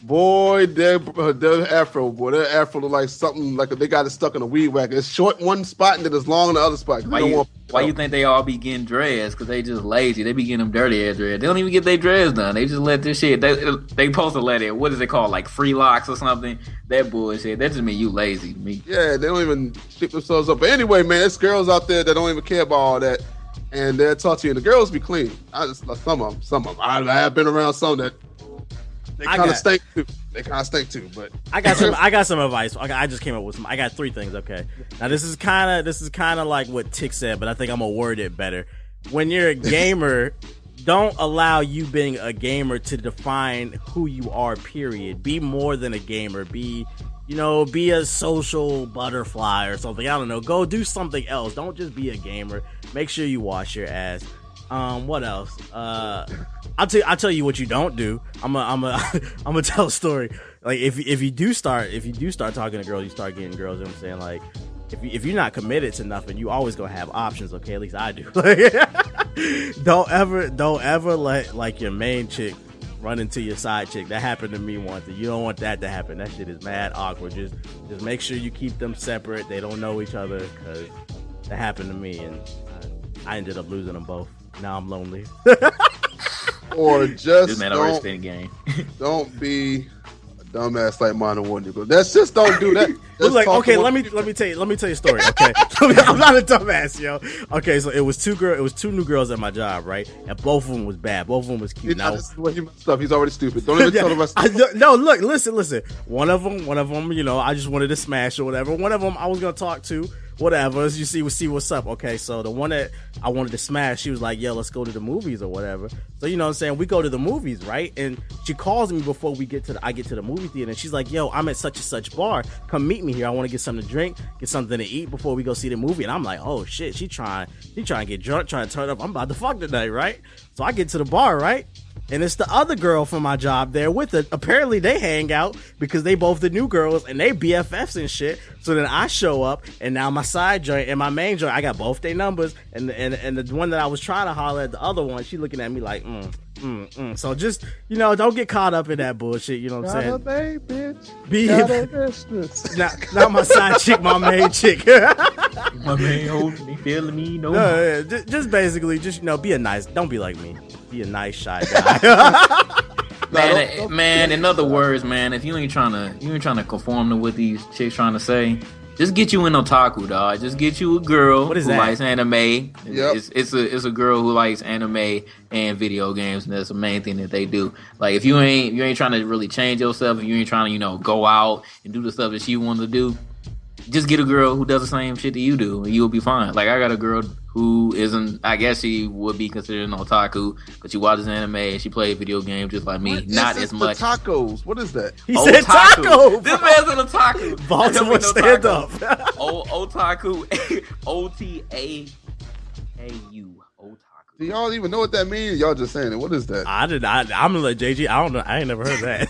boy, their their afro, boy, their afro look like something like they got it stuck in a weed whacker. It's short one spot and then it's long in the other spot. Why you, why you think they all be getting dreads? Because they just lazy. They be getting them dirty ass dreads. They don't even get their dreads done. They just let this shit. They they supposed to let it. What is it called? Like free locks or something? That bullshit. That just mean you lazy to me. Yeah, they don't even shape themselves up. But anyway, man, there's girls out there that don't even care about all that, and they'll talk to you. And the girls be clean. I just some of them. Some of them. I, I have been around some that they I kind of stink too. They kind of stink too. But I got some. I got some advice. I, got- I just came up with some. I got three things. Okay. Now this is kind of this is kind of like what Tick said, but I think I'm gonna word it better. When you're a gamer, don't allow you being a gamer to define who you are. Period. Be more than a gamer. Be you know, be a social butterfly or something. I don't know. Go do something else. Don't just be a gamer. Make sure you wash your ass. Um, what else? Uh, I'll tell I'll tell you what you don't do. I'm a, I'm a, I'm gonna tell a story. Like if if you do start if you do start talking to girls, you start getting girls. You know what I'm saying? Like if you, if you're not committed to nothing, you always gonna have options. Okay, at least I do. don't ever don't ever let like your main chick run into your side chick. That happened to me once, you don't want that to happen. That shit is mad awkward. Just just make sure you keep them separate. They don't know each other because that happened to me, and I, I ended up losing them both. Now I'm lonely. or just This just man already don't, spent a game. don't be a dumbass like mine and one nigga. That's just don't do that. It was Just like, okay, let one- me let me tell you let me tell you a story. Okay, I'm not a dumbass, yo. Okay, so it was two girl, it was two new girls at my job, right? And both of them was bad. Both of them was cute. Now, this is what he messed up. He's already stupid. Don't even Yeah, tell the rest. I- no, no, look, listen, listen. One of them, one of them, you know, I just wanted to smash or whatever. One of them, I was gonna talk to, whatever. As you see, we see what's up. Okay, so the one that I wanted to smash, she was like, "Yo, let's go to the movies or whatever." So you know, what I'm saying we go to the movies, right? And she calls me before we get to the, I get to the movie theater, and she's like, "Yo, I'm at such and such bar. Come meet me here. I want to get something to drink, get something to eat before we go see the movie." And I'm like, "Oh shit, she trying, she trying to get drunk, trying to turn up. I'm about to fuck tonight, right?" So I get to the bar, right? And it's the other girl from my job there with it. Apparently, they hang out because they both the new girls and they BFFs and shit. So then I show up, and now my side joint and my main joint, I got both their numbers, and and and the one that I was trying to holler at the other one, she looking at me like, mm, mm, mm. So just you know, don't get caught up in that bullshit. You know what I'm saying? bitch. Be Got a not, not my side chick, my main chick. My man holding me, feeling me, no. No, yeah, ju- just basically, just you know, be a nice. Don't be like me. He a nice shy guy. Man, don't- eh, don't- man. In other words, man, if you ain't trying to, you ain't trying to conform to what these chicks trying to say. Just get you an otaku, dog. Just get you a girl What is who that? likes anime. Yep. It's, it's a it's a girl who likes anime and video games, and that's the main thing that they do. Like if you ain't you ain't trying to really change yourself, if you ain't trying to you know go out and do the stuff that she wants to do, just get a girl who does the same shit that you do, and you'll be fine. Like I got a girl who isn't. I guess she would be considered an otaku, but she watches anime and she plays video games just like me. What is Not this as much. tacos. What is that? he said Otaku. taco. This man's an otaku. Baltimore That stand don't mean up. O otaku. O T A A U. Otaku. Do y'all even know what that means? Y'all just saying it. What is that? I did. I, I'm gonna let JG. I don't know. I ain't never heard I that.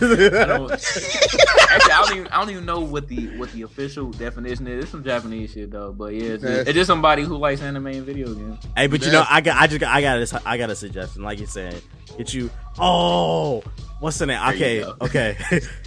don't, actually, I don't even. I don't even know what the what the official definition is. It's some Japanese shit though, but yeah, it's, just, it's just somebody who likes anime and video games. hey, but you know, I got. I just. got- I got. A, I got a suggestion. Like you said, get you. Oh, what's the name? Okay, okay.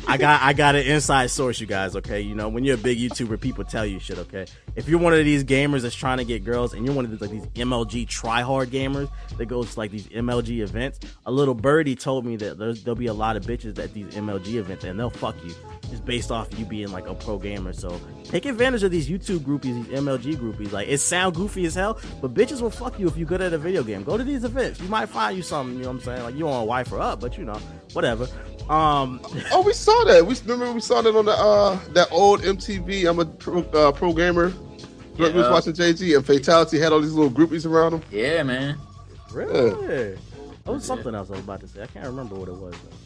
I got. I got an inside source, you guys. Okay, you know, when you're a big YouTuber, people tell you shit. Okay, if you're one of these gamers that's trying to get girls, and you're one of these like these MLG try hard gamers that goes to like these MLG events, a little birdie told me that there's, there'll be a lot of bitches at these MLG events, and they'll fuck you just based off you being like a pro gamer. So take advantage of these YouTube groupies, these MLG groupies. Like it sound goofy as hell, but bitches will fuck you if you're good at a video game. Go to these events. You might find you something. You know what I'm saying? Like you don't want to wife her up, but you know, whatever. Um, Oh, we saw that. We remember we saw that on the uh that old MTV. I'm a pro, uh, pro gamer. We was watching JG and Fatality had all these little groupies around him. Yeah, man. really. That was something else I was about to say. I can't remember what it was. Though.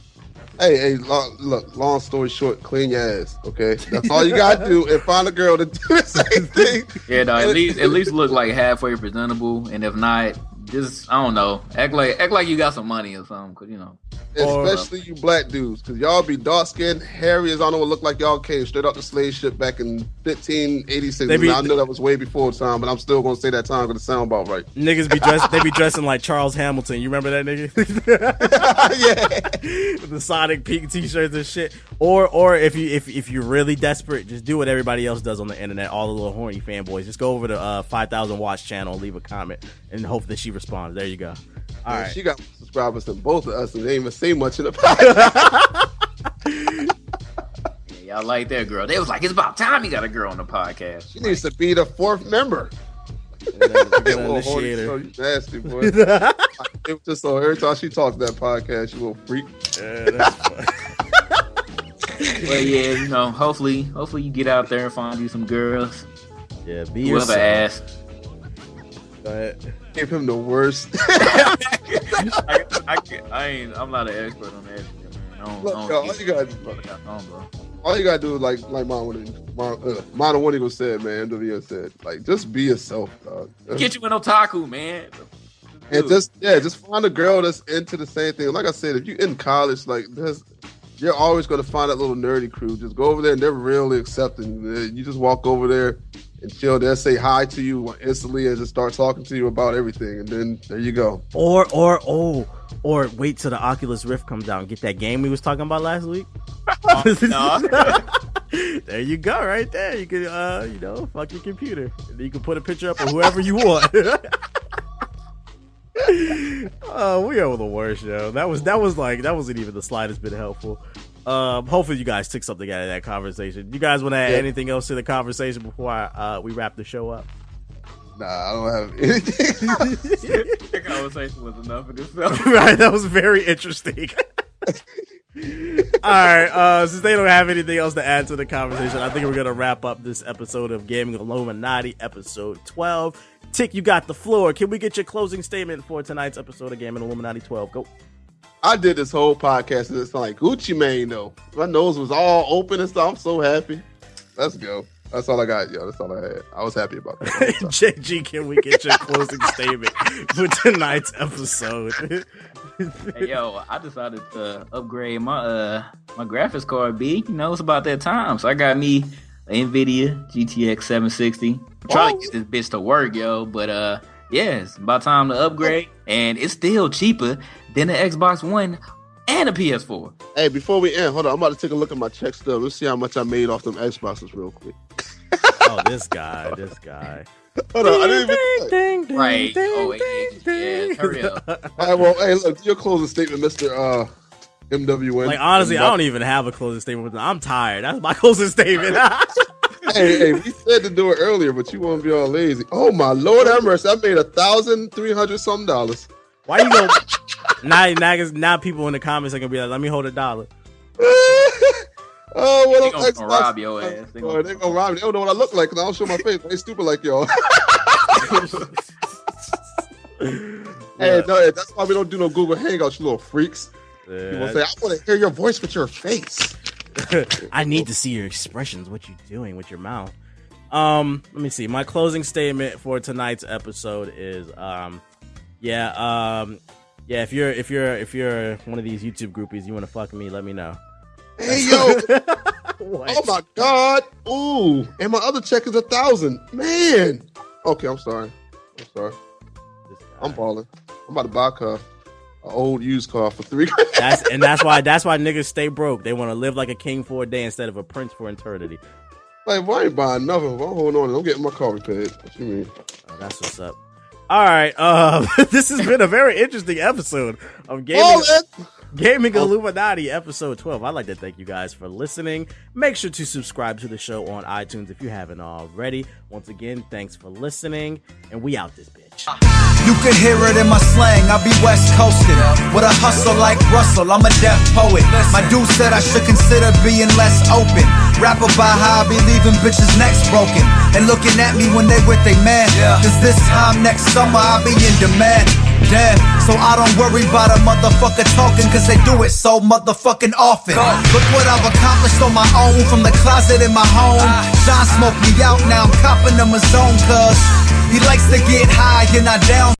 Hey, hey, long, look. Long story short, clean your ass. Okay, that's all you gotta do, and find a girl to do the same thing. Yeah, no, at least at least look like halfway presentable, and if not, just I don't know, act like act like you got some money or something, cause you know. Or- Especially you black dudes, because y'all be dark skinned, hairy as I don't know what look like y'all came straight out the slave ship back in 1586. They be- I know that was way before time, but I'm still gonna say that time because it sound about right. Niggas be dressed. they be dressing like Charles Hamilton. You remember that nigga? yeah. The Sonic Peak t-shirts and shit. Or or if you if if you're really desperate, just do what everybody else does on the internet. All the little horny fanboys. Just go over to uh, Five Thousand Watch channel, leave a comment, and hope that she responds. There you go. All Man, right. She got subscribers than both of us, and they ain't even say much in the podcast. Yeah, y'all like that girl. They was like, it's about time you got a girl on the podcast. she needs to be the fourth member. And then we get an Little horny, initiator. so nasty boy. it was just so every time she talks that podcast, you little freak. Yeah, that's fun. But yeah, you know, hopefully, hopefully you get out there and find you some girls. yeah, be Whoever yourself. asked. Go ahead. Give him the worst. I, I, can't- I ain't. I'm not an expert on that. shit, man. I don't, Look, I don't yo, all you gotta- what on. All you gotta do is like like Mono Mono uh, Mono One Eagle said, man. MWN said, like just be yourself, dog. Get you an otaku, man. and just yeah, just find a girl that's into the same thing. Like I said, if you in college, like there's you're always gonna find that little nerdy crew. Just go over there and they're really accepting. You just walk over there and chill. They'll say hi to you instantly and just start talking to you about everything. And then there you go. Or or oh or wait till the Oculus Rift comes out and get that game we was talking about last week. no. there you go, right there. You can uh you know fuck your computer. And you can put a picture up of whoever you want. Oh, we are the worst, yo. That was that was like that wasn't even the slightest bit helpful. Um, hopefully you guys took something out of that conversation. You guys want to add Yeah. anything else to the conversation before I, uh, we wrap the show up? Nah, I don't have anything. That conversation was enough of itself. right, that was very interesting. All right, uh, since they don't have anything else to add to the conversation, I think we're gonna wrap up this episode of Gaming Illuminati, episode twelve. Tick, you got the floor. Can we get your closing statement for tonight's episode of Gaming Illuminati twelve? Go. I did this whole podcast and it's like Gucci Mane though. My nose was all open and stuff. I'm so happy. Let's go. That's all I got, yo. That's all I had. I was happy about that. JG, can we get your closing statement for tonight's episode? hey, yo, I decided to upgrade my uh my graphics card. B, you know, it's about that time, so I got me an Nvidia GTX 760. I'm trying to get this bitch to work, yo, but uh, yeah, it's about time to upgrade, and it's still cheaper than the Xbox One and a PS4. hey, before we end, hold on. I'm about to take a look at my check stub. Let's see how much I made off them Xboxes real quick. oh, this guy, this guy. Hold on, I didn't even. Ding, ding, Right. ding, Oh, wait, ding, yeah, ding. hurry up. All right, well, hey, look, do your closing statement, Mister uh, MWN. Like honestly, I don't even have a closing statement. I'm tired. That's my closing statement. hey, hey, we said to do it earlier, but you want to be all lazy. Oh my lord, have mercy! I made a thousand three hundred some dollars. Why you go? now, now, now, people in the comments are gonna be like, "Let me hold a dollar." oh, what They up, gonna rob your ass. They They gonna- gonna, they gonna rob me. They don't know what I look like. 'cause I don't show my face. They stupid like y'all. hey, no, that's why we don't do no Google Hangouts, you little freaks. People say, "I want to hear your voice with your face." I need to see your expressions. What you're doing with your mouth? Um, let me see. My closing statement for tonight's episode is, um, yeah, um, yeah. If you're if you're if you're one of these YouTube groupies, you want to fuck me, let me know. Hey, yo. Oh my god! Ooh, and my other check is a thousand. Man. Okay, I'm sorry. I'm sorry. I'm balling. I'm about to buy a car, an old used car for three. grand. That's and that's why that's why niggas stay broke. They want to live like a king for a day instead of a prince for eternity. like, why ain't buying nothing? I'm holding on. I'm getting my car repaired. What you mean? Oh, that's what's up. All right, uh, this has been a very interesting episode of gaming. Ballin'. Gaming Illuminati, episode 12. I'd like to thank you guys for listening. Make sure to subscribe to the show on iTunes if you haven't already. Once again, thanks for listening, and we out this bitch. You can hear it in my slang, I be west coasting. With a hustle like Russell, I'm a deaf poet. My dude said I should consider being less open. Rap about how I be leaving bitches' necks broken. And looking at me when they with they man. Cause this time next summer I'll be in demand. Damn, so I don't worry about a motherfucker talking cause they do it so motherfucking often. Look what I've accomplished on my own from the closet in my home. Ah. Sean smoked me out, now I'm copping him a zone cuz he likes to get high and I down.